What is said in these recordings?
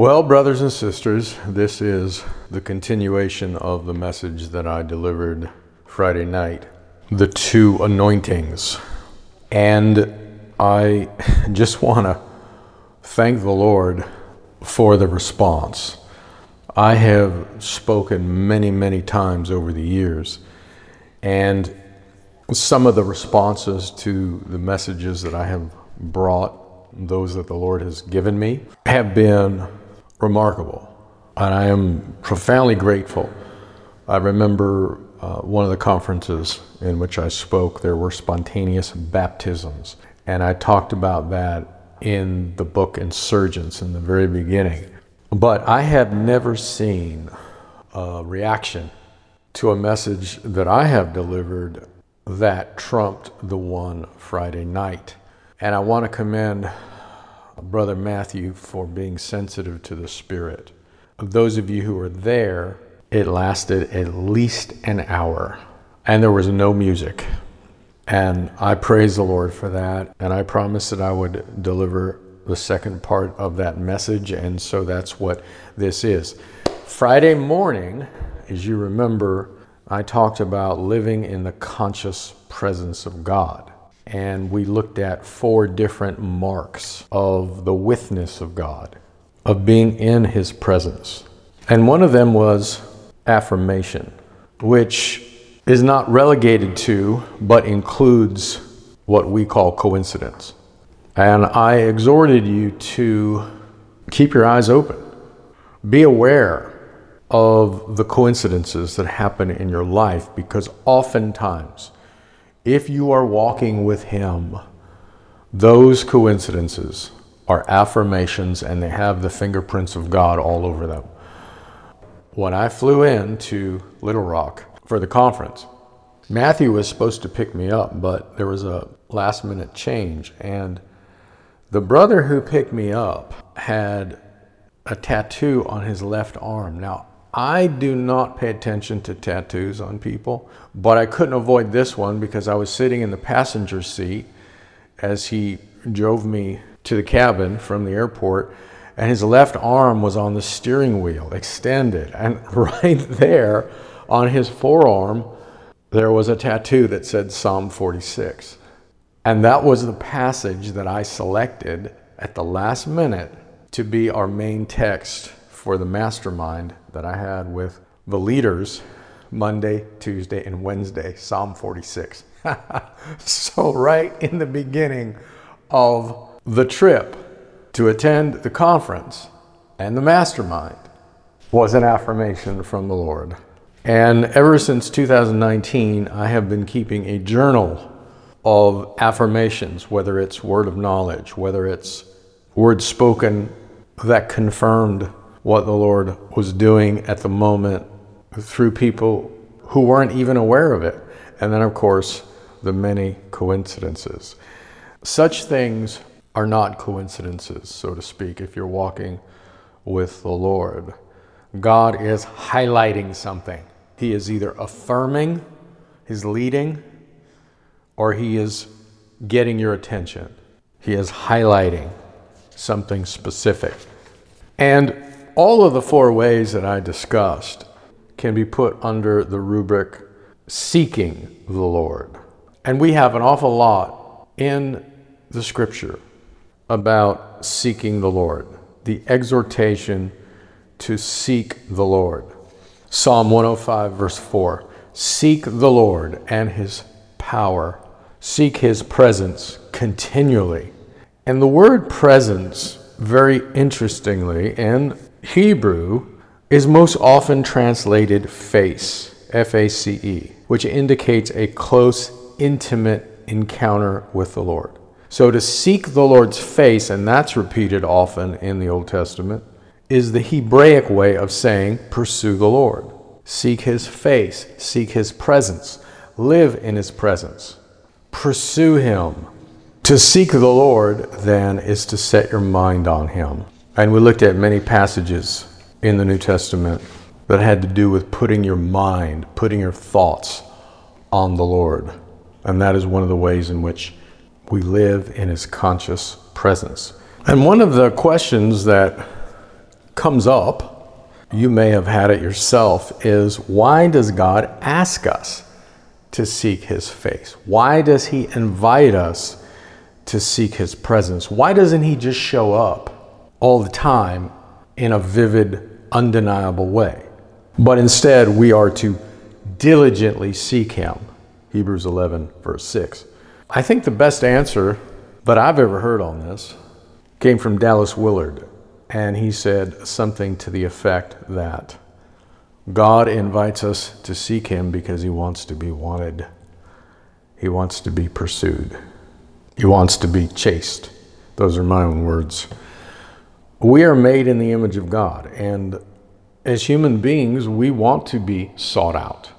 Well, brothers and sisters, this is the continuation of the message that I delivered Friday night the two anointings. And I just want to thank the Lord for the response. I have spoken many, many times over the years, and some of the responses to the messages that I have brought, those that the Lord has given me, have been remarkable. And I am profoundly grateful. I remember uh, one of the conferences in which I spoke, there were spontaneous baptisms. And I talked about that in the book Insurgence in the very beginning. But I have never seen a reaction to a message that I have delivered that trumped the one Friday night. And I want to commend Brother Matthew for being sensitive to the Spirit. Of those of you who were there, it lasted at least an hour, and there was no music. And I praise the Lord for that. And I promised that I would deliver the second part of that message. And so that's what this is. Friday morning, as you remember, I talked about living in the conscious presence of God. And we looked at four different marks of the witness of God, of being in His presence. And one of them was affirmation, which is not relegated to, but includes what we call coincidence. And I exhorted you to keep your eyes open, be aware of the coincidences that happen in your life, because oftentimes, if you are walking with Him, those coincidences are affirmations and they have the fingerprints of God all over them. When I flew in to Little Rock for the conference, Matthew was supposed to pick me up, but there was a last minute change. And the brother who picked me up had a tattoo on his left arm. Now, I do not pay attention to tattoos on people, but I couldn't avoid this one because I was sitting in the passenger seat as he drove me to the cabin from the airport, and his left arm was on the steering wheel, extended. And right there on his forearm, there was a tattoo that said Psalm 46. And that was the passage that I selected at the last minute to be our main text for the mastermind that I had with the leaders Monday, Tuesday, and Wednesday, Psalm 46. so, right in the beginning of the trip to attend the conference and the mastermind was an affirmation from the Lord. And ever since 2019, I have been keeping a journal of affirmations, whether it's word of knowledge, whether it's words spoken that confirmed what the Lord was doing at the moment through people who weren't even aware of it. And then, of course, the many coincidences. Such things are not coincidences, so to speak, if you're walking with the Lord. God is highlighting something. He is either affirming, He's leading, or He is getting your attention. He is highlighting something specific. And all of the four ways that I discussed can be put under the rubric seeking the Lord. And we have an awful lot in the scripture about seeking the Lord, the exhortation to seek the Lord. Psalm 105, verse 4 Seek the Lord and his power, seek his presence continually. And the word presence, very interestingly, in Hebrew is most often translated face, F A C E, which indicates a close, intimate encounter with the Lord. So to seek the Lord's face, and that's repeated often in the Old Testament, is the Hebraic way of saying pursue the Lord. Seek his face, seek his presence, live in his presence, pursue him. To seek the Lord, then, is to set your mind on him. And we looked at many passages in the New Testament that had to do with putting your mind, putting your thoughts on the Lord. And that is one of the ways in which we live in His conscious presence. And one of the questions that comes up, you may have had it yourself, is why does God ask us to seek his face? Why does he invite us to seek his presence? Why doesn't he just show up all the time in a vivid, undeniable way? But instead, we are to diligently seek him. Hebrews 11, verse 6. I think the best answer that I've ever heard on this came from Dallas Willard. And he said something to the effect that God invites us to seek him because he wants to be wanted, he wants to be pursued, he wants to be chased. Those are my own words. We are made in the image of God, and as human beings, we want to be sought out,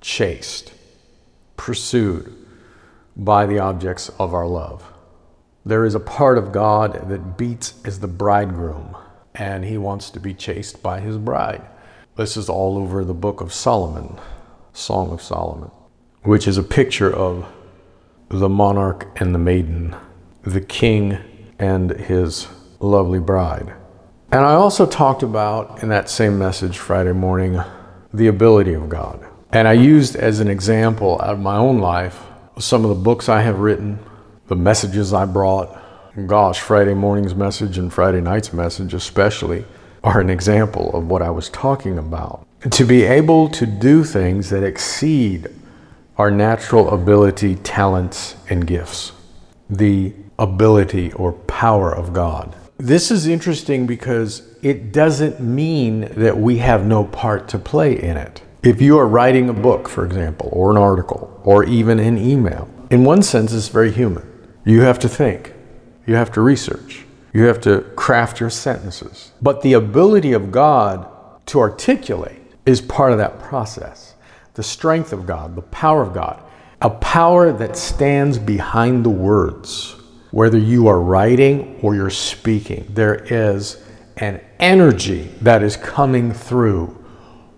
chased, pursued by the objects of our love. There is a part of God that beats as the bridegroom, and he wants to be chased by his bride. This is all over the book of Solomon, Song of Solomon, which is a picture of the monarch and the maiden, the king and his lovely bride. And I also talked about in that same message Friday morning the ability of God. And I used as an example out of my own life some of the books I have written, the messages I brought. Gosh, Friday morning's message and Friday night's message, especially, are an example of what I was talking about. To be able to do things that exceed our natural ability, talents, and gifts. The ability or power of God. This is interesting because it doesn't mean that we have no part to play in it. If you are writing a book, for example, or an article, or even an email, in one sense, it's very human. You have to think, you have to research, you have to craft your sentences. But the ability of God to articulate is part of that process. The strength of God, the power of God, a power that stands behind the words. Whether you are writing or you're speaking, there is an energy that is coming through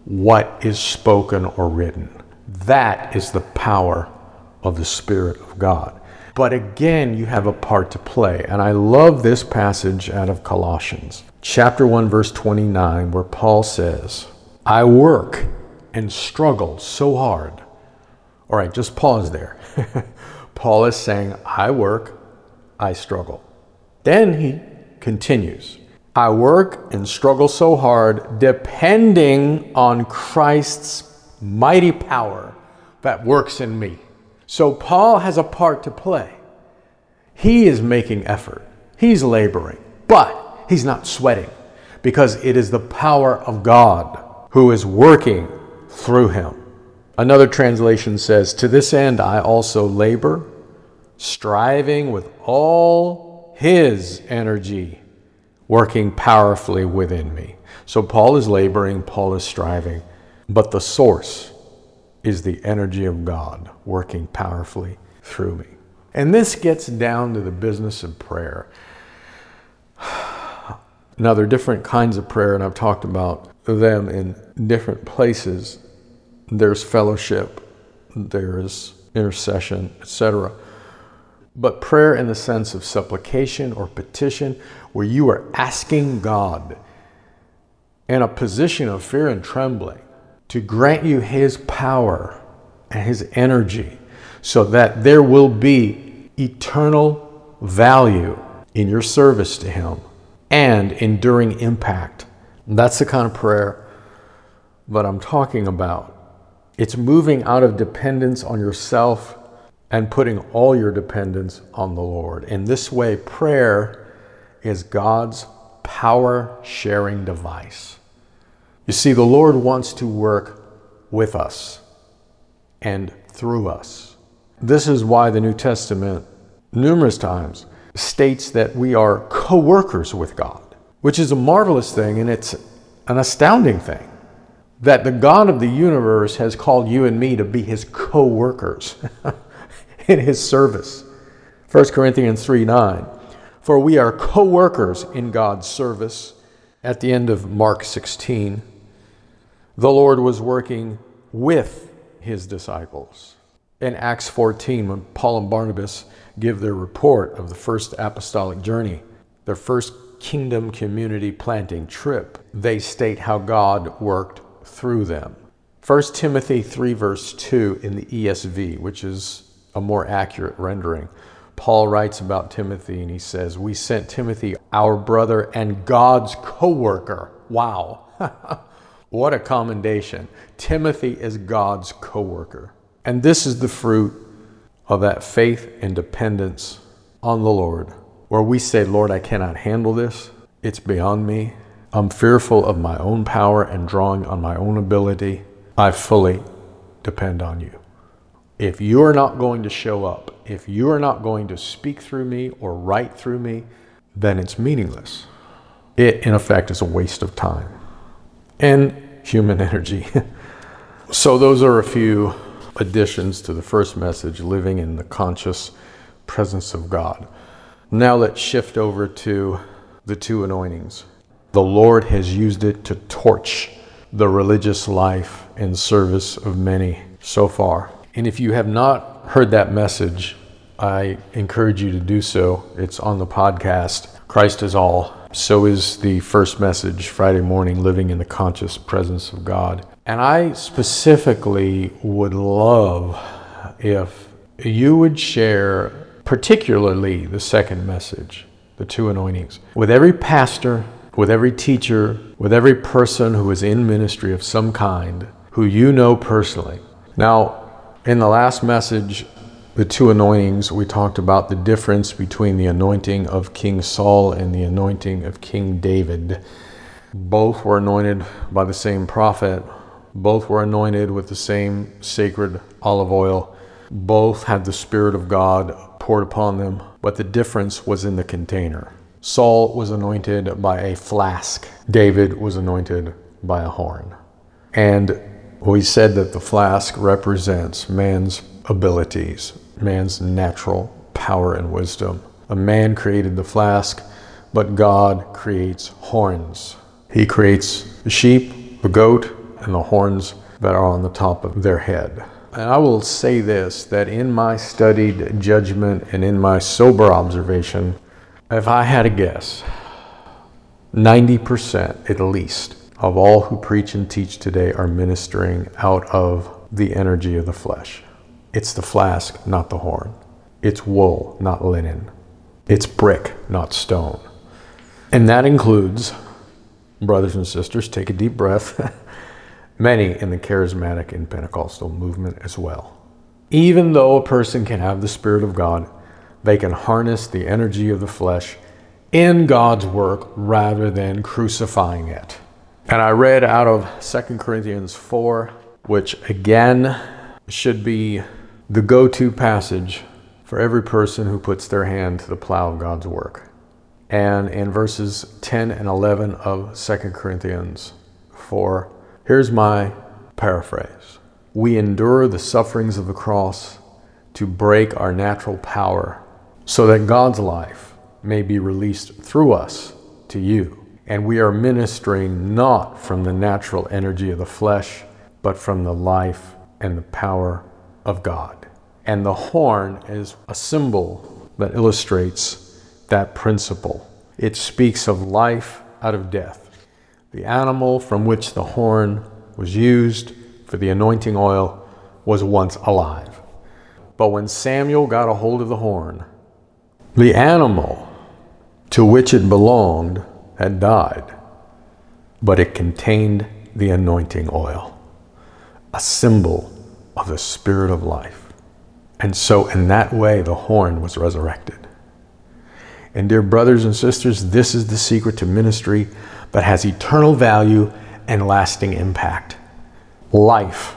what is spoken or written. That is the power of the Spirit of God. But again, you have a part to play. And I love this passage out of Colossians, chapter 1, verse 29, where Paul says, I work and struggle so hard. All right, just pause there. Paul is saying, I work, I struggle. Then he continues, I work and struggle so hard depending on Christ's mighty power that works in me. So Paul has a part to play. He is making effort, he's laboring, but he's not sweating because it is the power of God who is working through him. Another translation says, To this end I also labor, striving with all his energy, working powerfully within me. So Paul is laboring, Paul is striving, but the source is the energy of God working powerfully through me. And this gets down to the business of prayer. Now, there are different kinds of prayer, and I've talked about them in different places. There's fellowship, there's intercession, etc. But prayer in the sense of supplication or petition, where you are asking God in a position of fear and trembling to grant you His power and His energy so that there will be eternal value in your service to Him and enduring impact. That's the kind of prayer that I'm talking about. It's moving out of dependence on yourself and putting all your dependence on the Lord. In this way, prayer is God's power sharing device. You see, the Lord wants to work with us and through us. This is why the New Testament, numerous times, states that we are co workers with God, which is a marvelous thing and it's an astounding thing that the God of the universe has called you and me to be his co workers in his service. 1 Corinthians 3 9. For we are co workers in God's service. At the end of Mark 16, the Lord was working with his disciples. In Acts 14, when Paul and Barnabas give their report of the first apostolic journey, their first kingdom community planting trip, they state how God worked through them. 1 Timothy 3, verse 2 in the ESV, which is a more accurate rendering. Paul writes about Timothy and he says, We sent Timothy, our brother and God's co worker. Wow. what a commendation. Timothy is God's co worker. And this is the fruit of that faith and dependence on the Lord, where we say, Lord, I cannot handle this. It's beyond me. I'm fearful of my own power and drawing on my own ability. I fully depend on you. If you are not going to show up, if you are not going to speak through me or write through me, then it's meaningless. It, in effect, is a waste of time and human energy. so, those are a few additions to the first message living in the conscious presence of God. Now, let's shift over to the two anointings. The Lord has used it to torch the religious life and service of many so far. And if you have not heard that message, I encourage you to do so. It's on the podcast, Christ is All. So is the first message, Friday morning, living in the conscious presence of God. And I specifically would love if you would share, particularly the second message, the two anointings, with every pastor, with every teacher, with every person who is in ministry of some kind who you know personally. Now, in the last message, the two anointings, we talked about the difference between the anointing of King Saul and the anointing of King David. Both were anointed by the same prophet, both were anointed with the same sacred olive oil, both had the Spirit of God poured upon them, but the difference was in the container. Saul was anointed by a flask, David was anointed by a horn. And we said that the flask represents man's abilities, man's natural power and wisdom. A man created the flask, but God creates horns. He creates the sheep, the goat, and the horns that are on the top of their head. And I will say this that in my studied judgment and in my sober observation, if I had a guess, 90% at least of all who preach and teach today are ministering out of the energy of the flesh. It's the flask, not the horn. It's wool, not linen. It's brick, not stone. And that includes, brothers and sisters, take a deep breath, many in the charismatic and Pentecostal movement as well. Even though a person can have the Spirit of God, they can harness the energy of the flesh in God's work rather than crucifying it. And I read out of 2 Corinthians 4, which again should be the go to passage for every person who puts their hand to the plow of God's work. And in verses 10 and 11 of 2 Corinthians 4, here's my paraphrase We endure the sufferings of the cross to break our natural power so that God's life may be released through us to you. And we are ministering not from the natural energy of the flesh, but from the life and the power of God. And the horn is a symbol that illustrates that principle. It speaks of life out of death. The animal from which the horn was used for the anointing oil was once alive. But when Samuel got a hold of the horn, the animal to which it belonged had died, but it contained the anointing oil, a symbol of the Spirit of life. And so, in that way, the horn was resurrected. And, dear brothers and sisters, this is the secret to ministry that has eternal value and lasting impact life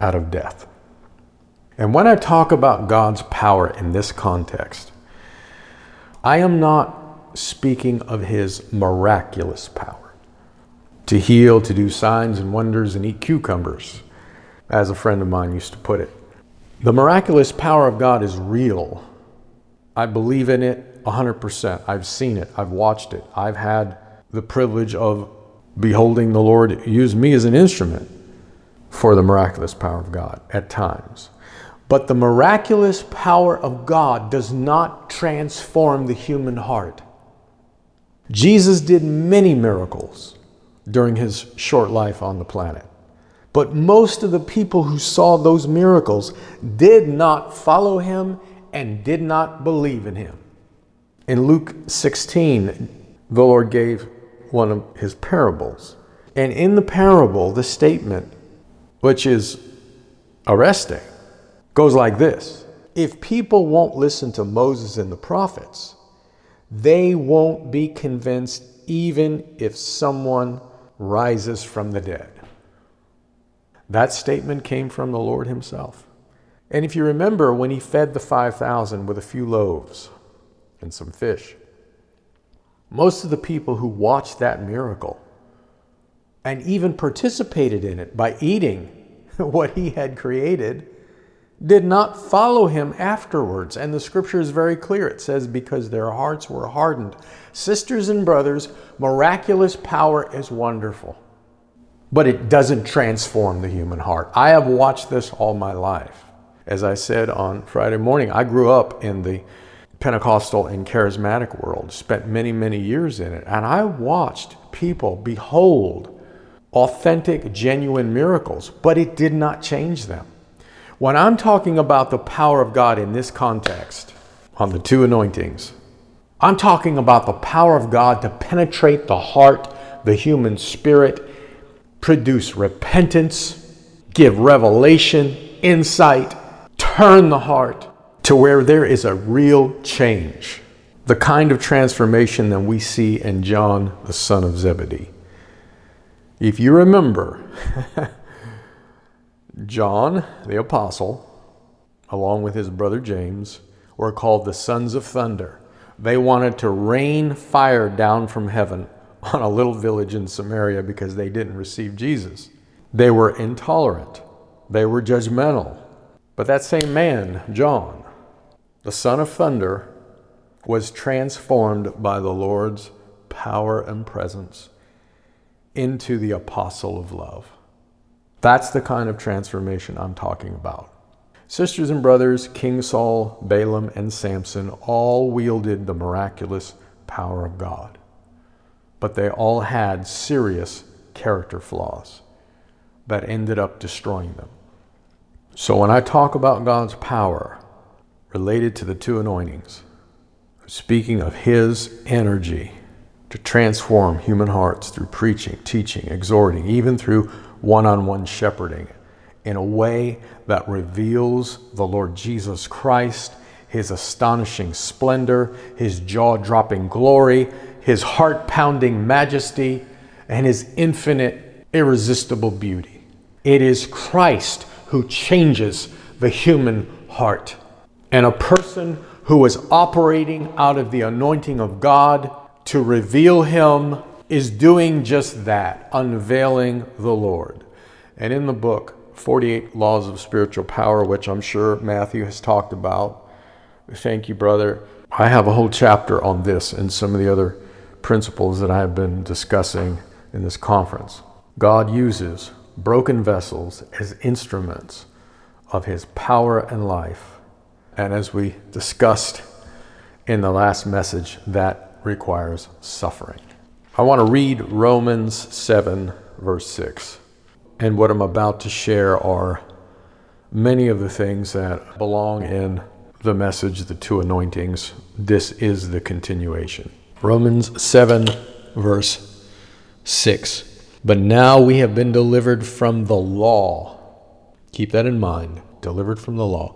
out of death. And when I talk about God's power in this context, I am not speaking of his miraculous power to heal, to do signs and wonders, and eat cucumbers, as a friend of mine used to put it. The miraculous power of God is real. I believe in it 100%. I've seen it, I've watched it, I've had the privilege of beholding the Lord use me as an instrument for the miraculous power of God at times. But the miraculous power of God does not transform the human heart. Jesus did many miracles during his short life on the planet. But most of the people who saw those miracles did not follow him and did not believe in him. In Luke 16, the Lord gave one of his parables. And in the parable, the statement, which is arresting, goes like this If people won't listen to Moses and the prophets, they won't be convinced even if someone rises from the dead. That statement came from the Lord Himself. And if you remember when He fed the 5,000 with a few loaves and some fish, most of the people who watched that miracle and even participated in it by eating what He had created did not follow him afterwards. And the scripture is very clear. It says, because their hearts were hardened. Sisters and brothers, miraculous power is wonderful, but it doesn't transform the human heart. I have watched this all my life. As I said on Friday morning, I grew up in the Pentecostal and charismatic world, spent many, many years in it, and I watched people behold authentic, genuine miracles, but it did not change them. When I'm talking about the power of God in this context, on the two anointings, I'm talking about the power of God to penetrate the heart, the human spirit, produce repentance, give revelation, insight, turn the heart to where there is a real change. The kind of transformation that we see in John, the son of Zebedee. If you remember, John, the apostle, along with his brother James, were called the sons of thunder. They wanted to rain fire down from heaven on a little village in Samaria because they didn't receive Jesus. They were intolerant, they were judgmental. But that same man, John, the son of thunder, was transformed by the Lord's power and presence into the apostle of love. That's the kind of transformation I'm talking about. Sisters and brothers, King Saul, Balaam, and Samson all wielded the miraculous power of God, but they all had serious character flaws that ended up destroying them. So when I talk about God's power related to the two anointings, I'm speaking of His energy to transform human hearts through preaching, teaching, exhorting, even through one on one shepherding in a way that reveals the Lord Jesus Christ, his astonishing splendor, his jaw dropping glory, his heart pounding majesty, and his infinite, irresistible beauty. It is Christ who changes the human heart. And a person who is operating out of the anointing of God to reveal him is doing just that, unveiling the Lord. And in the book, 48 Laws of Spiritual Power, which I'm sure Matthew has talked about, thank you, brother. I have a whole chapter on this and some of the other principles that I have been discussing in this conference. God uses broken vessels as instruments of his power and life. And as we discussed in the last message, that requires suffering. I want to read Romans 7, verse 6. And what I'm about to share are many of the things that belong in the message, the two anointings. This is the continuation. Romans 7, verse 6. But now we have been delivered from the law. Keep that in mind. Delivered from the law.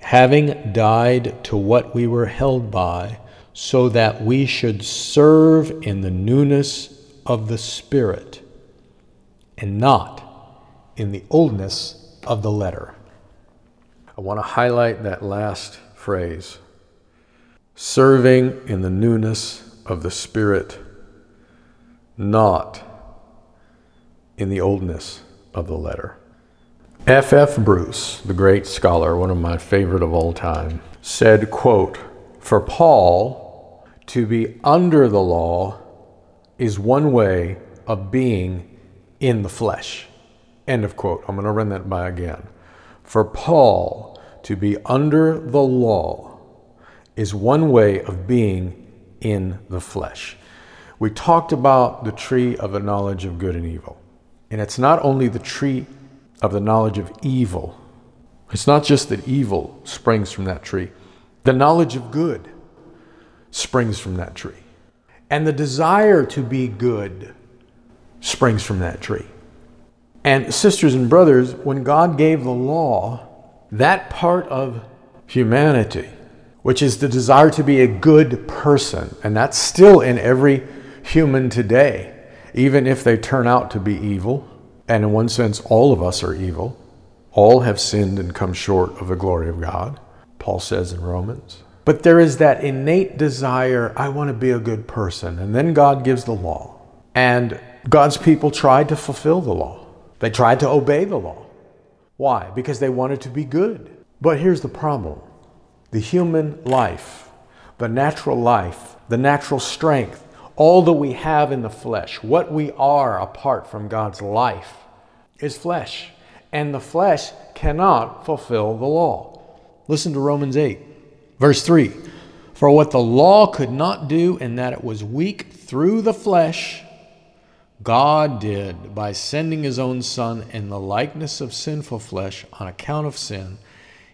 Having died to what we were held by so that we should serve in the newness of the Spirit and not in the oldness of the letter. I want to highlight that last phrase serving in the newness of the Spirit, not in the oldness of the letter. F. F. Bruce, the great scholar, one of my favorite of all time, said, quote, For Paul, to be under the law is one way of being in the flesh. End of quote. I'm going to run that by again. For Paul, to be under the law is one way of being in the flesh. we talked about the tree of the knowledge of good and evil. And it's not only the tree of the knowledge of evil, it's not just that evil springs from that tree, the knowledge of good springs from that tree. And the desire to be good springs from that tree. And sisters and brothers, when God gave the law, that part of humanity, which is the desire to be a good person, and that's still in every human today, even if they turn out to be evil, and in one sense, all of us are evil. All have sinned and come short of the glory of God, Paul says in Romans. But there is that innate desire, I want to be a good person. And then God gives the law. And God's people tried to fulfill the law, they tried to obey the law. Why? Because they wanted to be good. But here's the problem the human life, the natural life, the natural strength, all that we have in the flesh, what we are apart from God's life, is flesh. And the flesh cannot fulfill the law. Listen to Romans 8, verse 3. For what the law could not do, in that it was weak through the flesh, God did by sending his own Son in the likeness of sinful flesh on account of sin.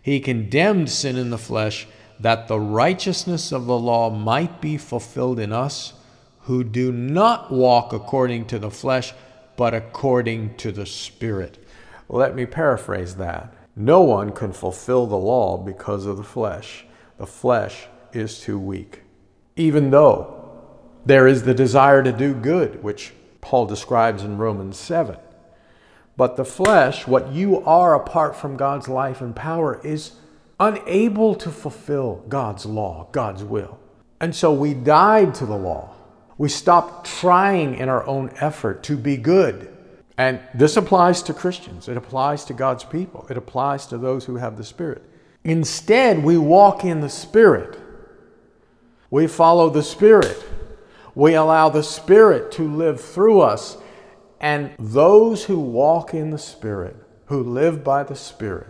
He condemned sin in the flesh that the righteousness of the law might be fulfilled in us who do not walk according to the flesh, but according to the Spirit. Let me paraphrase that. No one can fulfill the law because of the flesh. The flesh is too weak. Even though there is the desire to do good, which Paul describes in Romans 7. But the flesh, what you are apart from God's life and power, is unable to fulfill God's law, God's will. And so we died to the law. We stopped trying in our own effort to be good. And this applies to Christians, it applies to God's people, it applies to those who have the Spirit. Instead, we walk in the Spirit. We follow the Spirit. We allow the Spirit to live through us. And those who walk in the Spirit, who live by the Spirit,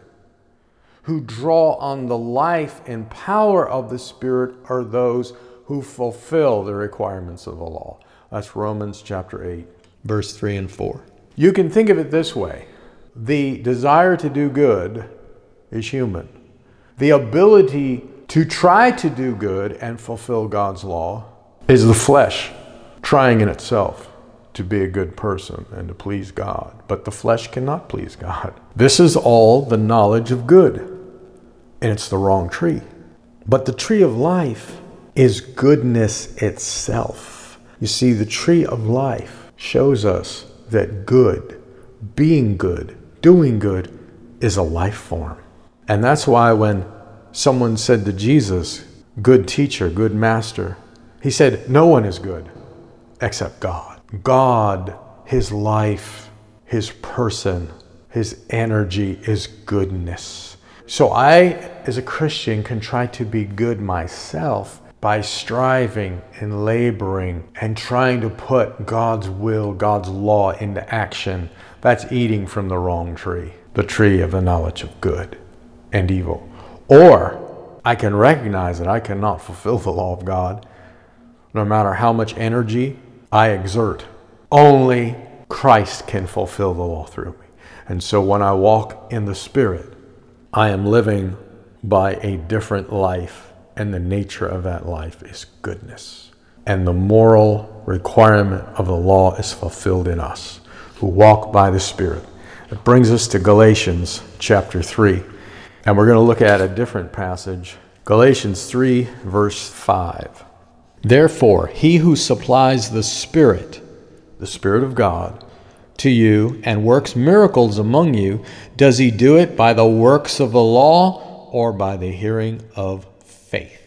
who draw on the life and power of the Spirit, are those who fulfill the requirements of the law. That's Romans chapter 8, verse 3 and 4. You can think of it this way the desire to do good is human, the ability to try to do good and fulfill God's law is the flesh trying in itself to be a good person and to please God. But the flesh cannot please God. This is all the knowledge of good, and it's the wrong tree. But the tree of life is goodness itself. You see, the tree of life shows us that good, being good, doing good, is a life form. And that's why when someone said to Jesus, Good teacher, good master, he said, No one is good except God. God, His life, His person, His energy is goodness. So I, as a Christian, can try to be good myself by striving and laboring and trying to put God's will, God's law into action, that's eating from the wrong tree, the tree of the knowledge of good and evil. Or I can recognize that I cannot fulfill the law of God no matter how much energy I exert. Only Christ can fulfill the law through me. And so when I walk in the Spirit, I am living by a different life and the nature of that life is goodness. And the moral requirement of the law is fulfilled in us who walk by the Spirit. It brings us to Galatians chapter 3. And we're going to look at a different passage Galatians 3, verse 5. Therefore, he who supplies the Spirit, the Spirit of God, to you and works miracles among you, does he do it by the works of the law or by the hearing of faith.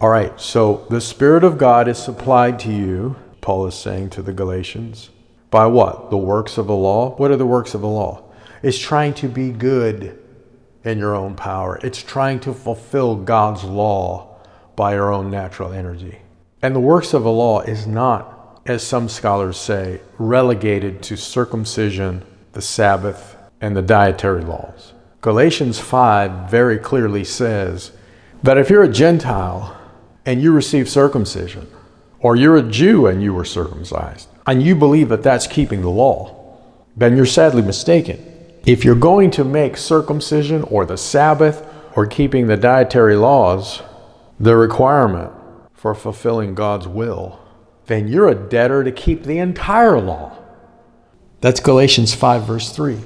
All right, so the Spirit of God is supplied to you, Paul is saying to the Galatians, by what? The works of the law? What are the works of the law? It's trying to be good in your own power, it's trying to fulfill God's law by your own natural energy. And the works of the law is not, as some scholars say, relegated to circumcision, the Sabbath, and the dietary laws. Galatians 5 very clearly says that if you're a Gentile and you receive circumcision, or you're a Jew and you were circumcised, and you believe that that's keeping the law, then you're sadly mistaken. If you're going to make circumcision or the Sabbath or keeping the dietary laws the requirement for fulfilling God's will, then you're a debtor to keep the entire law. That's Galatians 5, verse 3.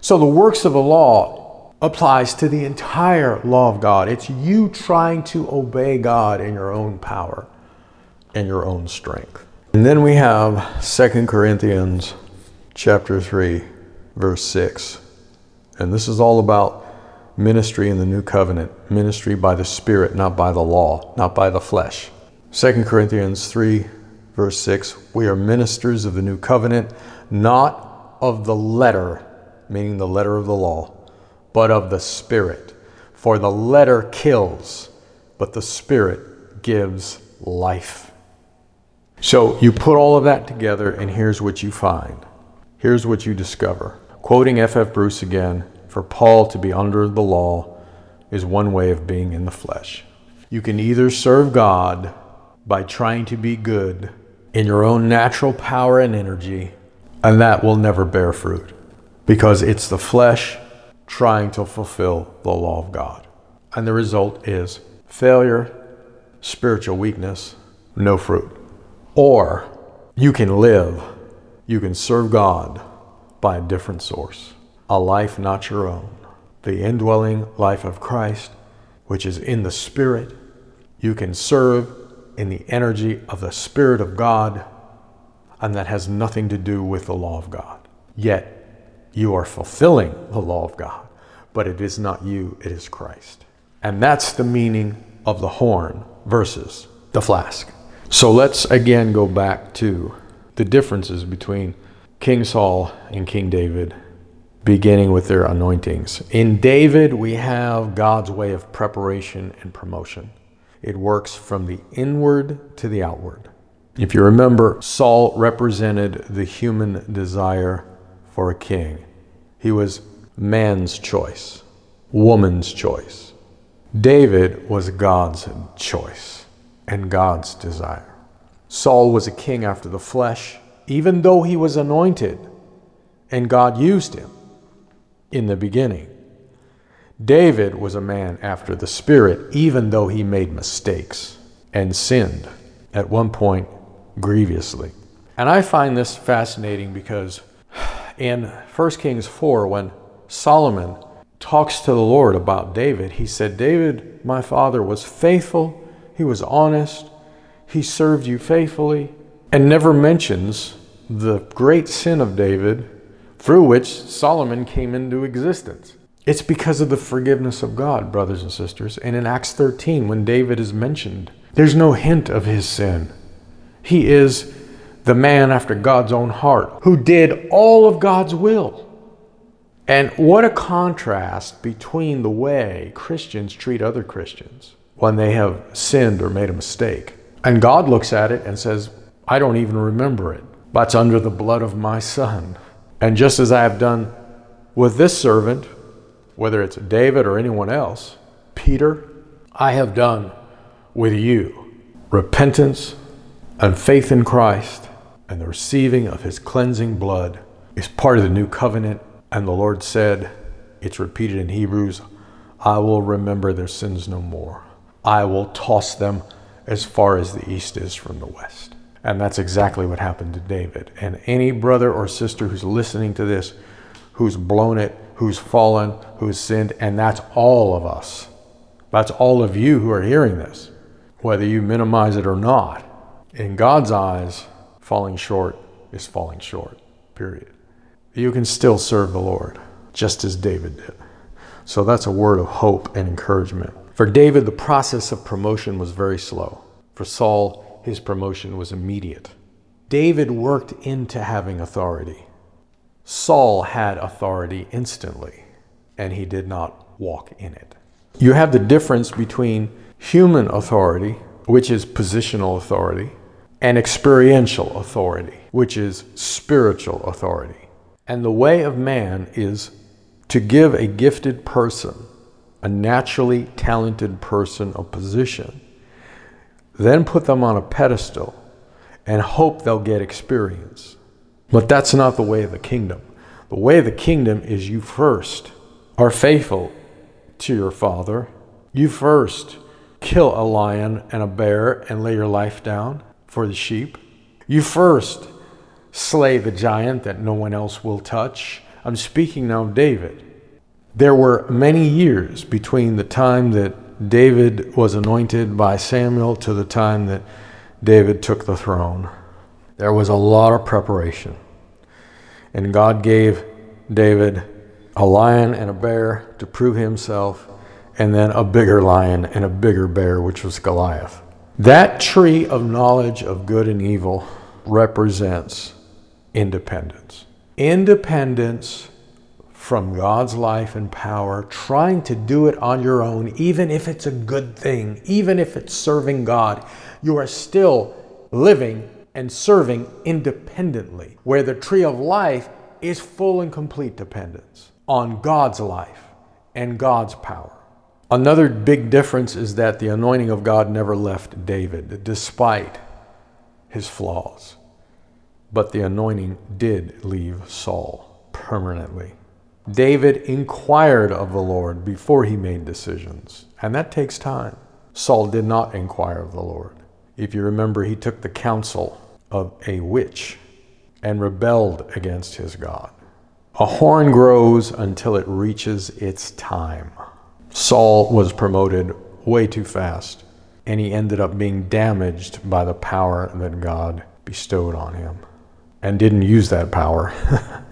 So the works of the law applies to the entire law of God. It's you trying to obey God in your own power and your own strength. And then we have 2 Corinthians chapter 3 verse 6. And this is all about ministry in the new covenant, ministry by the spirit, not by the law, not by the flesh. 2 Corinthians 3 verse 6, we are ministers of the new covenant, not of the letter, meaning the letter of the law, but of the spirit. For the letter kills, but the spirit gives life. So you put all of that together, and here's what you find. Here's what you discover. Quoting F.F. F. Bruce again, for Paul to be under the law is one way of being in the flesh. You can either serve God by trying to be good in your own natural power and energy, and that will never bear fruit because it's the flesh trying to fulfill the law of God. And the result is failure, spiritual weakness, no fruit. Or you can live, you can serve God by a different source, a life not your own, the indwelling life of Christ, which is in the Spirit. You can serve in the energy of the Spirit of God, and that has nothing to do with the law of God. Yet you are fulfilling the law of God, but it is not you, it is Christ. And that's the meaning of the horn versus the flask. So let's again go back to the differences between King Saul and King David, beginning with their anointings. In David, we have God's way of preparation and promotion. It works from the inward to the outward. If you remember, Saul represented the human desire for a king. He was man's choice, woman's choice. David was God's choice and God's desire. Saul was a king after the flesh, even though he was anointed and God used him in the beginning. David was a man after the Spirit, even though he made mistakes and sinned at one point grievously. And I find this fascinating because in 1 Kings 4, when Solomon talks to the Lord about David, he said, David, my father, was faithful he was honest. He served you faithfully and never mentions the great sin of David through which Solomon came into existence. It's because of the forgiveness of God, brothers and sisters. And in Acts 13, when David is mentioned, there's no hint of his sin. He is the man after God's own heart who did all of God's will. And what a contrast between the way Christians treat other Christians when they have sinned or made a mistake. And God looks at it and says, I don't even remember it. That's under the blood of my son. And just as I have done with this servant, whether it's David or anyone else, Peter, I have done with you. Repentance and faith in Christ and the receiving of his cleansing blood is part of the new covenant. And the Lord said, it's repeated in Hebrews, I will remember their sins no more. I will toss them as far as the east is from the west. And that's exactly what happened to David. And any brother or sister who's listening to this, who's blown it, who's fallen, who's sinned, and that's all of us. That's all of you who are hearing this, whether you minimize it or not. In God's eyes, falling short is falling short, period. You can still serve the Lord, just as David did. So that's a word of hope and encouragement. For David, the process of promotion was very slow. For Saul, his promotion was immediate. David worked into having authority. Saul had authority instantly, and he did not walk in it. You have the difference between human authority, which is positional authority, and experiential authority, which is spiritual authority. And the way of man is to give a gifted person a naturally talented person a position then put them on a pedestal and hope they'll get experience. But that's not the way of the kingdom. The way of the kingdom is you first are faithful to your father. You first kill a lion and a bear and lay your life down for the sheep. You first slay the giant that no one else will touch. I'm speaking now of David. There were many years between the time that David was anointed by Samuel to the time that David took the throne. There was a lot of preparation. And God gave David a lion and a bear to prove himself, and then a bigger lion and a bigger bear, which was Goliath. That tree of knowledge of good and evil represents independence. Independence from God's life and power, trying to do it on your own, even if it's a good thing, even if it's serving God, you are still living and serving independently, where the tree of life is full and complete dependence on God's life and God's power. Another big difference is that the anointing of God never left David, despite his flaws. But the anointing did leave Saul permanently. David inquired of the Lord before he made decisions, and that takes time. Saul did not inquire of the Lord. If you remember, he took the counsel of a witch and rebelled against his God. A horn grows until it reaches its time. Saul was promoted way too fast, and he ended up being damaged by the power that God bestowed on him and didn't use that power.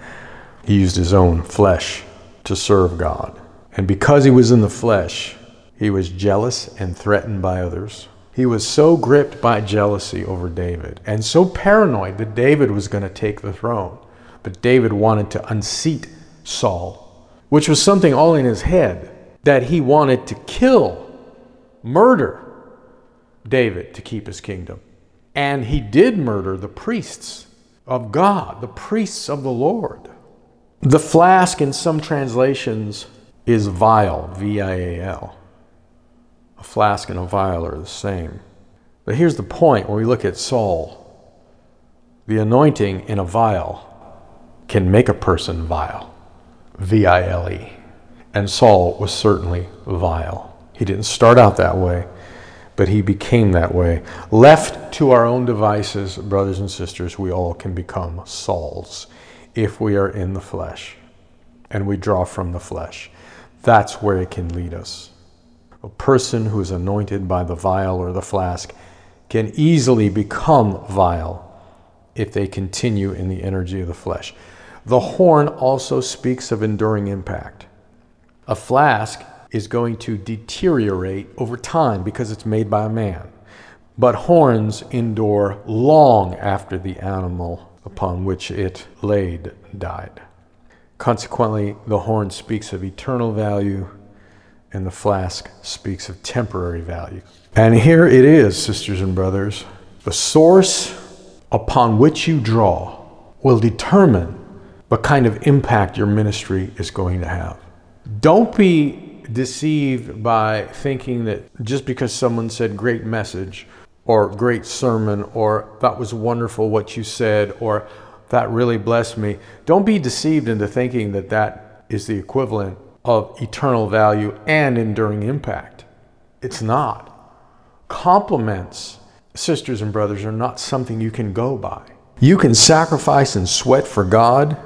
he used his own flesh to serve God. And because he was in the flesh, he was jealous and threatened by others. He was so gripped by jealousy over David and so paranoid that David was going to take the throne. But David wanted to unseat Saul, which was something all in his head that he wanted to kill, murder David to keep his kingdom. And he did murder the priests of God, the priests of the Lord. The flask in some translations is vial, V I A L a flask and a vial are the same. But here's the point when we look at Saul the anointing in a vial can make a person vile. V I L E. And Saul was certainly vile. He didn't start out that way, but he became that way. Left to our own devices, brothers and sisters, we all can become Sauls if we are in the flesh and we draw from the flesh. That's where it can lead us a person who is anointed by the vial or the flask can easily become vile if they continue in the energy of the flesh. The horn also speaks of enduring impact. A flask is going to deteriorate over time because it's made by a man, but horns endure long after the animal upon which it laid died. Consequently, the horn speaks of eternal value and the flask speaks of temporary value. And here it is, sisters and brothers. The source upon which you draw will determine what kind of impact your ministry is going to have. Don't be deceived by thinking that just because someone said great message or great sermon or that was wonderful what you said or that really blessed me, don't be deceived into thinking that that is the equivalent of eternal value and enduring impact. It's not. Compliments, sisters and brothers, are not something you can go by. You can sacrifice and sweat for God,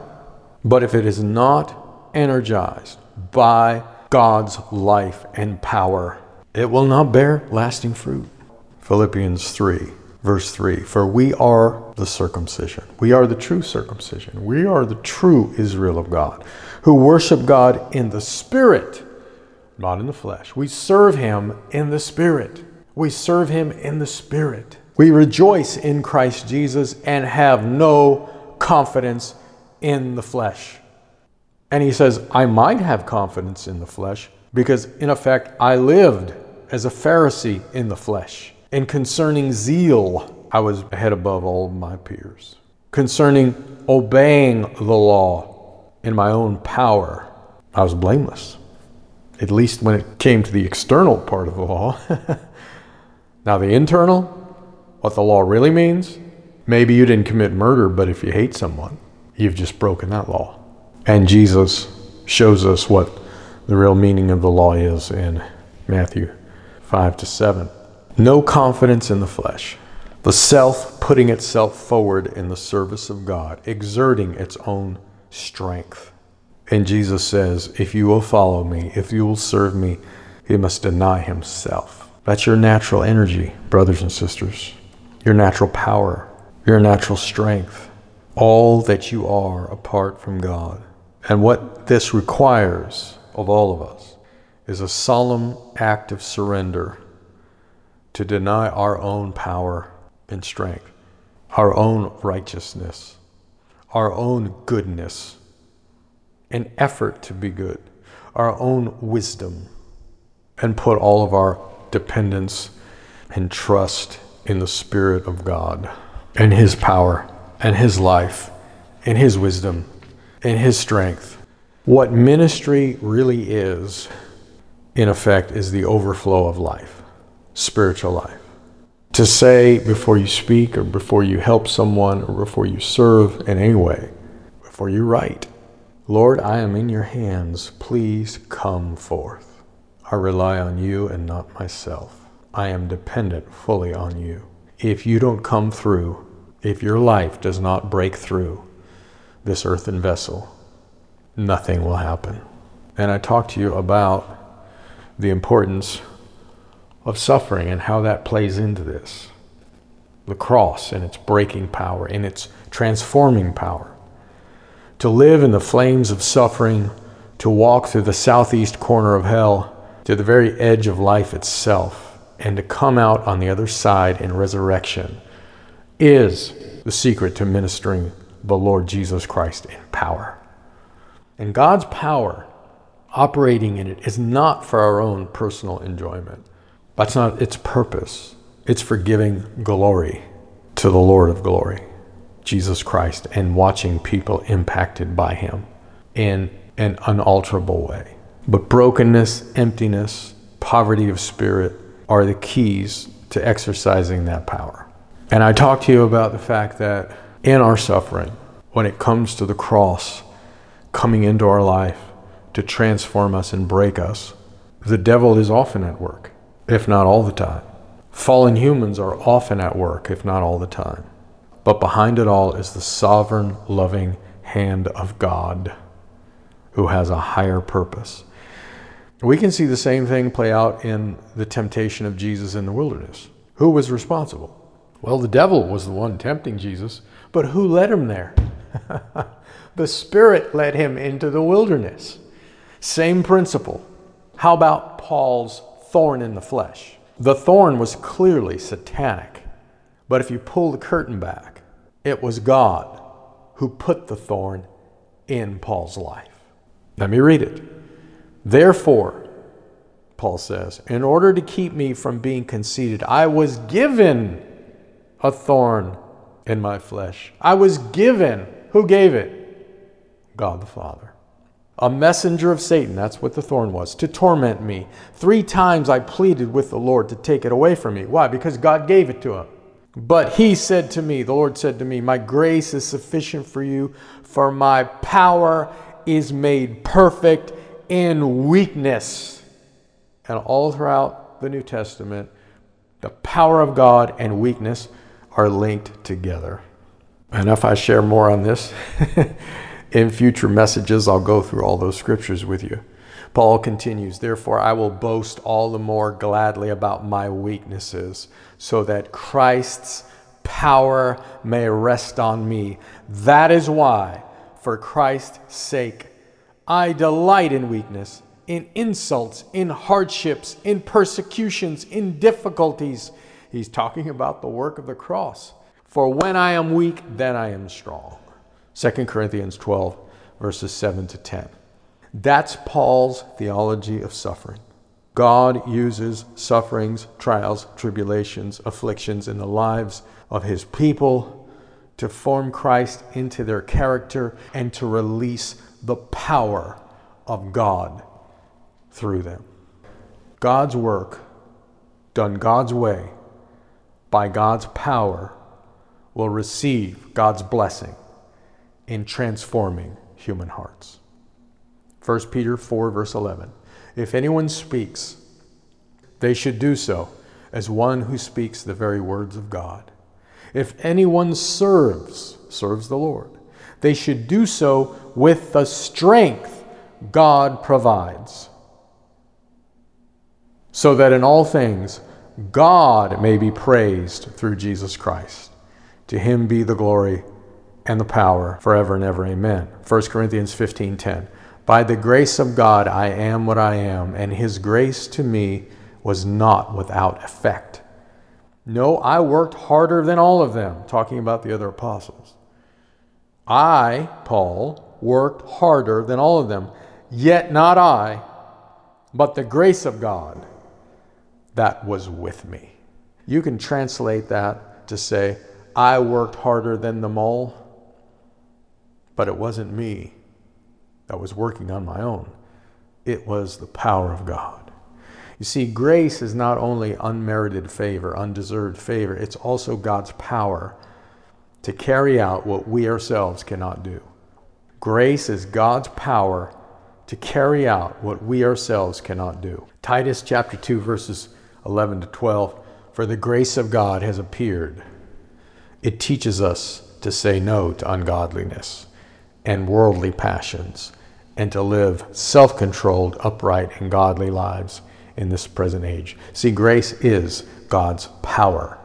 but if it is not energized by God's life and power, it will not bear lasting fruit. Philippians 3, verse 3 For we are the circumcision, we are the true circumcision, we are the true Israel of God who worship God in the Spirit, not in the flesh. We serve Him in the Spirit. We serve Him in the Spirit. We rejoice in Christ Jesus and have no confidence in the flesh. And he says, I might have confidence in the flesh because, in effect, I lived as a Pharisee in the flesh. And concerning zeal, I was ahead above all my peers. Concerning obeying the law, in my own power, I was blameless. At least when it came to the external part of the law. Now, the internal, what the law really means, maybe you didn't commit murder, but if you hate someone, you've just broken that law. And Jesus shows us what the real meaning of the law is in Matthew 5 to 7. No confidence in the flesh, the self putting itself forward in the service of God, exerting its own strength. And Jesus says, If you will follow me, if you will serve me, he must deny himself. That's your natural energy, brothers and sisters, your natural power, your natural strength, all that you are apart from God. And what this requires of all of us is a solemn act of surrender to deny our own power and strength, our own righteousness, our own goodness, an effort to be good, our own wisdom, and put all of our dependence and trust in the Spirit of God and His power and His life and His wisdom and His strength. What ministry really is, in effect, is the overflow of life, spiritual life. To say before you speak or before you help someone or before you serve in any way, before you write, Lord, I am in your hands. Please come forth. I rely on you and not myself. I am dependent fully on you. If you don't come through, if your life does not break through this earthen vessel, nothing will happen. And I talked to you about the importance of suffering and how that plays into this. The cross and its breaking power and its transforming power. To live in the flames of suffering, to walk through the southeast corner of hell to the very edge of life itself, and to come out on the other side in resurrection is the secret to ministering the Lord Jesus Christ in power. And God's power operating in it is not for our own personal enjoyment. That's not its purpose. It's for giving glory to the Lord of glory, Jesus Christ, and watching people impacted by him in an unalterable way. But brokenness, emptiness, poverty of spirit are the keys to exercising that power. And I talked to you about the fact that in our suffering, when it comes to the cross coming into our life to transform us and break us, the devil is often at work if not all the time. Fallen humans are often at work, if not all the time. But behind it all is the sovereign, loving hand of God who has a higher purpose. We can see the same thing play out in the temptation of Jesus in the wilderness. Who was responsible? Well, the devil was the one tempting Jesus, but who led him there? the Spirit led him into the wilderness. Same principle. How about Paul's thorn in the flesh. The thorn was clearly satanic. But if you pull the curtain back, it was God who put the thorn in Paul's life. Let me read it. Therefore, Paul says, in order to keep me from being conceited, I was given a thorn in my flesh. I was given. Who gave it? God the Father a messenger of Satan, that's what the thorn was, to torment me. Three times I pleaded with the Lord to take it away from me. Why? Because God gave it to him. But he said to me, the Lord said to me, My grace is sufficient for you, for my power is made perfect in weakness. And all throughout the New Testament, the power of God and weakness are linked together. And if I share more on this, In future messages, I'll go through all those scriptures with you. Paul continues, Therefore, I will boast all the more gladly about my weaknesses, so that Christ's power may rest on me. That is why, for Christ's sake, I delight in weakness, in insults, in hardships, in persecutions, in difficulties. He's talking about the work of the cross. For when I am weak, then I am strong. 2 Corinthians 12, verses 7 to 10. That's Paul's theology of suffering. God uses sufferings, trials, tribulations, afflictions in the lives of his people to form Christ into their character and to release the power of God through them. God's work, done God's way, by God's power will receive God's blessing in transforming human hearts. 1 Peter 4, verse 11. If anyone speaks, they should do so as one who speaks the very words of God. If anyone serves, serves the Lord, they should do so with the strength God provides, so that in all things God may be praised through Jesus Christ. To him be the glory and the power forever and ever. Amen. 1 Corinthians 15:10. By the grace of God I am what I am, and his grace to me was not without effect. No, I worked harder than all of them, talking about the other apostles. I, Paul, worked harder than all of them, yet not I, but the grace of God that was with me. You can translate that to say, I worked harder than them all, but it wasn't me that was working on my own. It was the power of God. You see, grace is not only unmerited favor, undeserved favor, it's also God's power to carry out what we ourselves cannot do. Grace is God's power to carry out what we ourselves cannot do. Titus chapter 2 verses 11 to 12 For the grace of God has appeared. It teaches us to say no to ungodliness and worldly passions and to live self-controlled, upright and godly lives in this present age. See, grace is God's power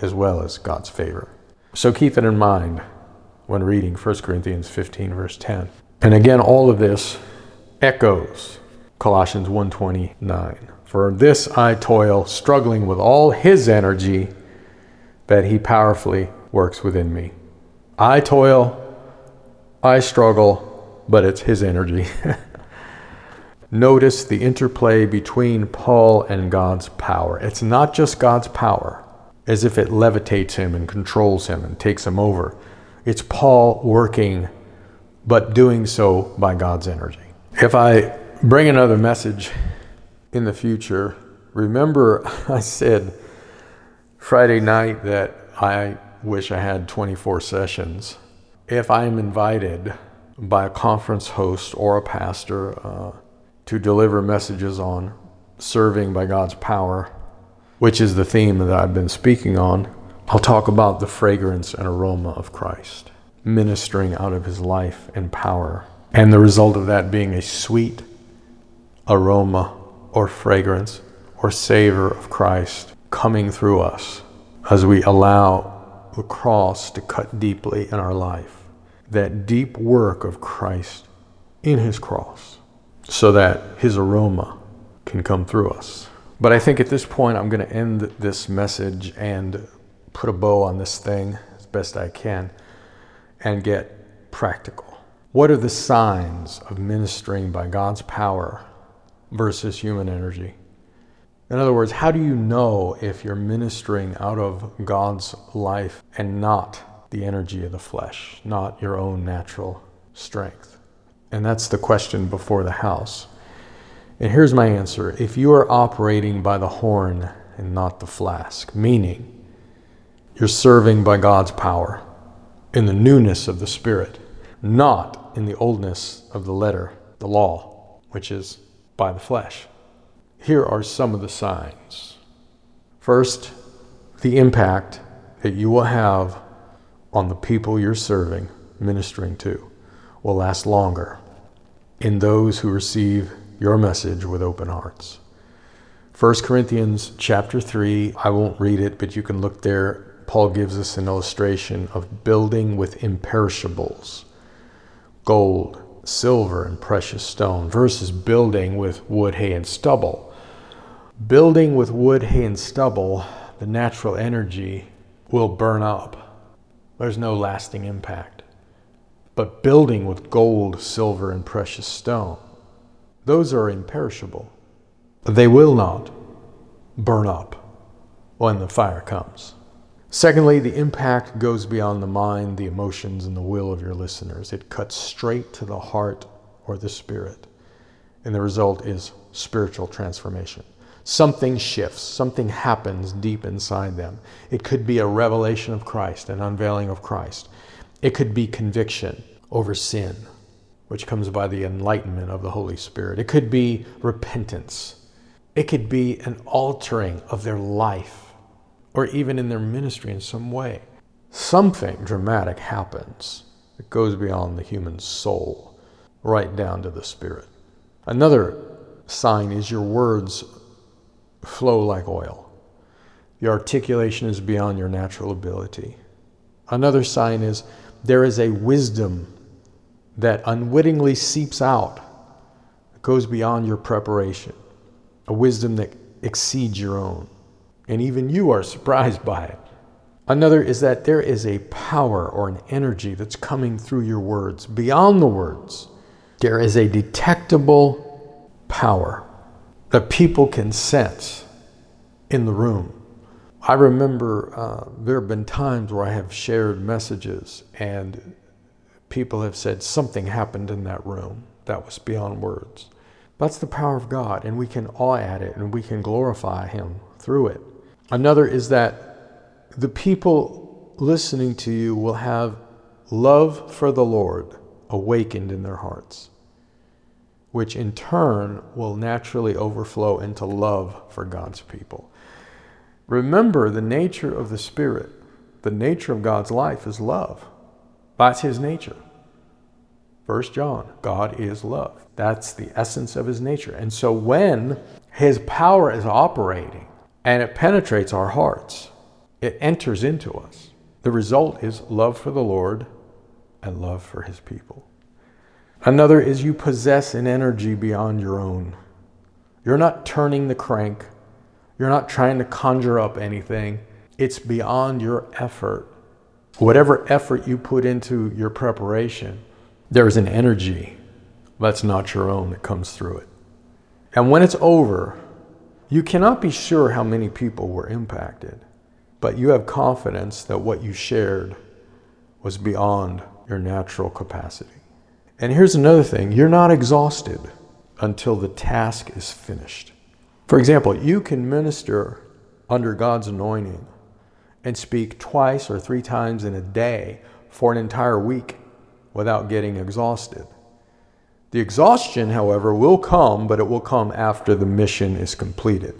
as well as God's favor. So keep it in mind when reading 1 Corinthians 15 verse 10. And again all of this echoes Colossians 1:29. For this I toil, struggling with all his energy that he powerfully works within me. I toil, I struggle, but it's his energy. Notice the interplay between Paul and God's power. It's not just God's power, as if it levitates him and controls him and takes him over. It's Paul working, but doing so by God's energy. If I bring another message in the future, remember I said Friday night that I wish I had 24 sessions. If I am invited by a conference host or a pastor, uh, to deliver messages on serving by God's power, which is the theme that I've been speaking on. I'll talk about the fragrance and aroma of Christ, ministering out of his life and power, and the result of that being a sweet aroma or fragrance or savor of Christ coming through us as we allow the cross to cut deeply in our life. That deep work of Christ in his cross so that his aroma can come through us. But I think at this point, I'm going to end this message and put a bow on this thing as best I can and get practical. What are the signs of ministering by God's power versus human energy? In other words, how do you know if you're ministering out of God's life and not the energy of the flesh, not your own natural strength? And that's the question before the house. And here's my answer if you are operating by the horn and not the flask, meaning you're serving by God's power in the newness of the Spirit, not in the oldness of the letter, the law, which is by the flesh. Here are some of the signs. First, the impact that you will have on the people you're serving, ministering to, will last longer in those who receive your message with open hearts. 1 Corinthians chapter 3, I won't read it, but you can look there. Paul gives us an illustration of building with imperishables gold, silver, and precious stone versus building with wood, hay, and stubble. Building with wood, hay, and stubble, the natural energy will burn up. There's no lasting impact but building with gold, silver, and precious stone. Those are imperishable. They will not burn up when the fire comes. Secondly, the impact goes beyond the mind, the emotions, and the will of your listeners. It cuts straight to the heart or the spirit. And the result is spiritual transformation. Something shifts, something happens deep inside them. It could be a revelation of Christ, an unveiling of Christ. It could be conviction over sin, which comes by the enlightenment of the Holy Spirit. It could be repentance. It could be an altering of their life or even in their ministry in some way. Something dramatic happens that goes beyond the human soul, right down to the spirit. Another sign is your words flow like oil. The articulation is beyond your natural ability. Another sign is there is a wisdom that unwittingly seeps out, that goes beyond your preparation, a wisdom that exceeds your own. And even you are surprised by it. Another is that there is a power or an energy that's coming through your words, beyond the words. There is a detectable power that people can sense in the room. I remember uh, there have been times where I have shared messages and people have said something happened in that room that was beyond words. That's the power of God, and we can awe at it and we can glorify Him through it. Another is that the people listening to you will have love for the Lord awakened in their hearts which in turn will naturally overflow into love for God's people. Remember the nature of the Spirit. The nature of God's life is love. That's His nature. First John, God is love. That's the essence of His nature. And so when His power is operating and it penetrates our hearts, it enters into us. The result is love for the Lord and love for His people. Another is you possess an energy beyond your own. You're not turning the crank, you're not trying to conjure up anything. It's beyond your effort. Whatever effort you put into your preparation, there's an energy that's not your own that comes through it. And when it's over, you cannot be sure how many people were impacted, but you have confidence that what you shared was beyond your natural capacity. And here's another thing you're not exhausted until the task is finished. For example, you can minister under God's anointing and speak twice or three times in a day for an entire week without getting exhausted. The exhaustion, however, will come, but it will come after the mission is completed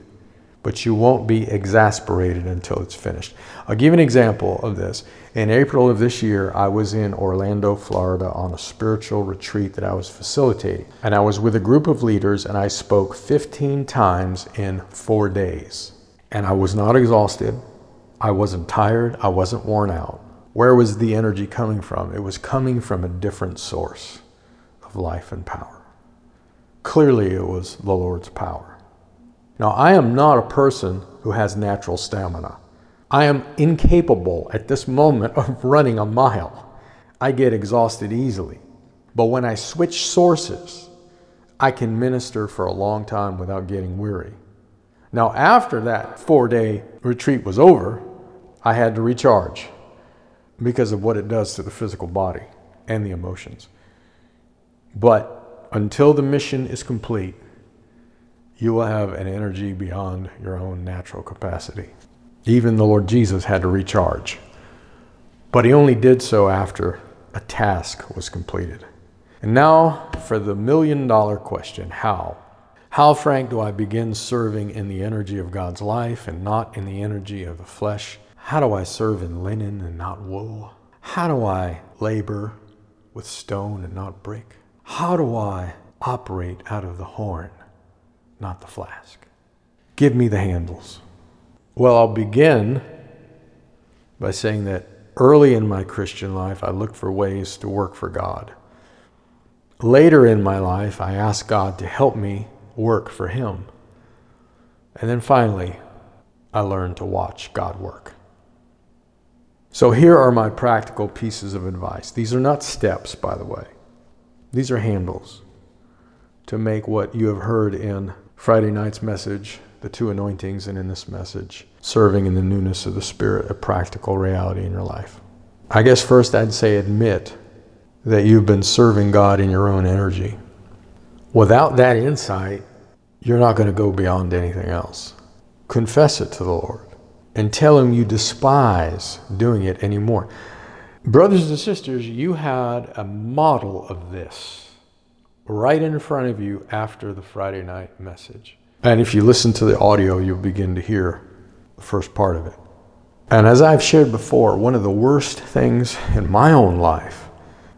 but you won't be exasperated until it's finished. I'll give an example of this. In April of this year, I was in Orlando, Florida on a spiritual retreat that I was facilitating. And I was with a group of leaders and I spoke 15 times in four days. And I was not exhausted. I wasn't tired. I wasn't worn out. Where was the energy coming from? It was coming from a different source of life and power. Clearly, it was the Lord's power. Now, I am not a person who has natural stamina. I am incapable at this moment of running a mile. I get exhausted easily. But when I switch sources, I can minister for a long time without getting weary. Now, after that four day retreat was over, I had to recharge because of what it does to the physical body and the emotions. But until the mission is complete, you will have an energy beyond your own natural capacity. Even the Lord Jesus had to recharge. But he only did so after a task was completed. And now for the million dollar question how? How, Frank, do I begin serving in the energy of God's life and not in the energy of the flesh? How do I serve in linen and not wool? How do I labor with stone and not brick? How do I operate out of the horn not the flask. Give me the handles. Well, I'll begin by saying that early in my Christian life, I looked for ways to work for God. Later in my life, I asked God to help me work for Him. And then finally, I learned to watch God work. So here are my practical pieces of advice. These are not steps, by the way, these are handles to make what you have heard in Friday night's message, the two anointings, and in this message, serving in the newness of the Spirit, a practical reality in your life. I guess first I'd say admit that you've been serving God in your own energy. Without that insight, you're not going to go beyond anything else. Confess it to the Lord and tell Him you despise doing it anymore. Brothers and sisters, you had a model of this right in front of you after the Friday night message. And if you listen to the audio, you'll begin to hear the first part of it. And as I've shared before, one of the worst things in my own life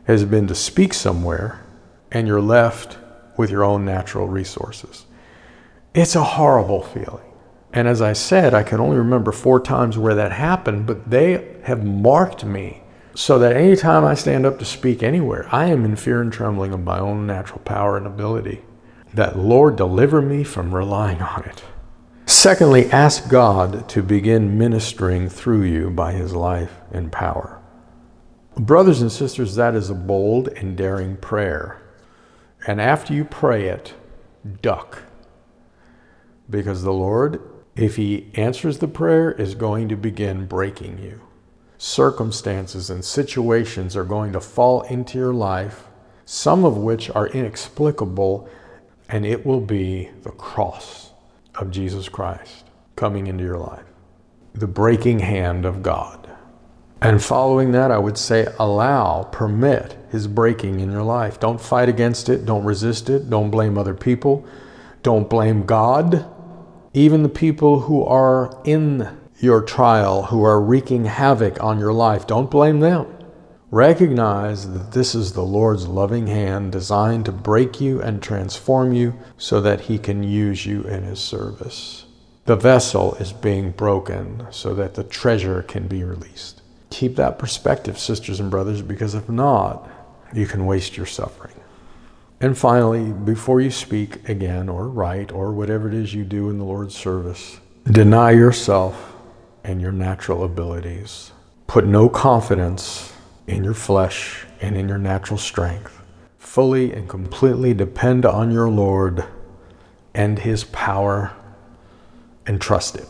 has been to speak somewhere and you're left with your own natural resources. It's a horrible feeling. And as I said, I can only remember four times where that happened, but they have marked me so that anytime I stand up to speak anywhere, I am in fear and trembling of my own natural power and ability. That Lord deliver me from relying on it. Secondly, ask God to begin ministering through you by his life and power. Brothers and sisters, that is a bold and daring prayer. And after you pray it, duck. Because the Lord, if He answers the prayer, is going to begin breaking you. Circumstances and situations are going to fall into your life, some of which are inexplicable, and it will be the cross of Jesus Christ coming into your life, the breaking hand of God. And following that, I would say allow, permit His breaking in your life. Don't fight against it, don't resist it, don't blame other people, don't blame God. Even the people who are in your trial, who are wreaking havoc on your life, don't blame them. Recognize that this is the Lord's loving hand designed to break you and transform you so that He can use you in His service. The vessel is being broken so that the treasure can be released. Keep that perspective, sisters and brothers, because if not, you can waste your suffering. And finally, before you speak again or write or whatever it is you do in the Lord's service, deny yourself and your natural abilities. Put no confidence in your flesh and in your natural strength. Fully and completely depend on your Lord and His power and trust it.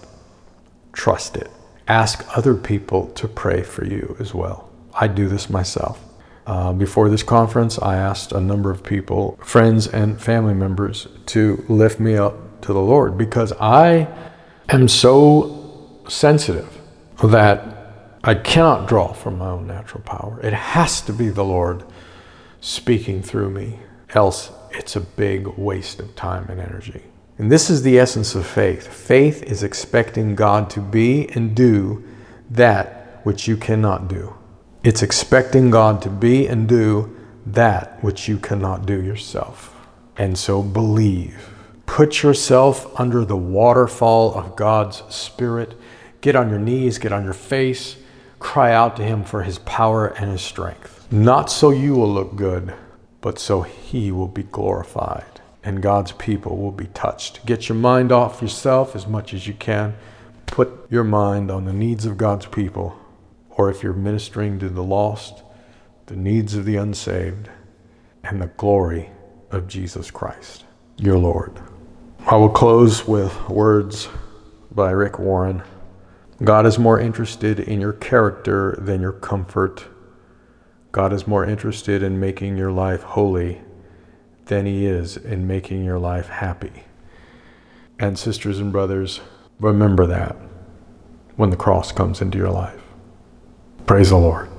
Trust it. Ask other people to pray for you as well. I do this myself. Uh, before this conference, I asked a number of people, friends and family members, to lift me up to the Lord because I am so sensitive that I cannot draw from my own natural power. It has to be the Lord speaking through me, else, it's a big waste of time and energy. And this is the essence of faith. Faith is expecting God to be and do that which you cannot do. It's expecting God to be and do that which you cannot do yourself. And so believe. Put yourself under the waterfall of God's Spirit. Get on your knees, get on your face, cry out to Him for His power and His strength. Not so you will look good, but so He will be glorified and God's people will be touched. Get your mind off yourself as much as you can. Put your mind on the needs of God's people, or if you're ministering to the lost, the needs of the unsaved, and the glory of Jesus Christ, your Lord. I will close with words by Rick Warren. God is more interested in your character than your comfort. God is more interested in making your life holy than He is in making your life happy. And, sisters and brothers, remember that when the cross comes into your life. Praise the Lord.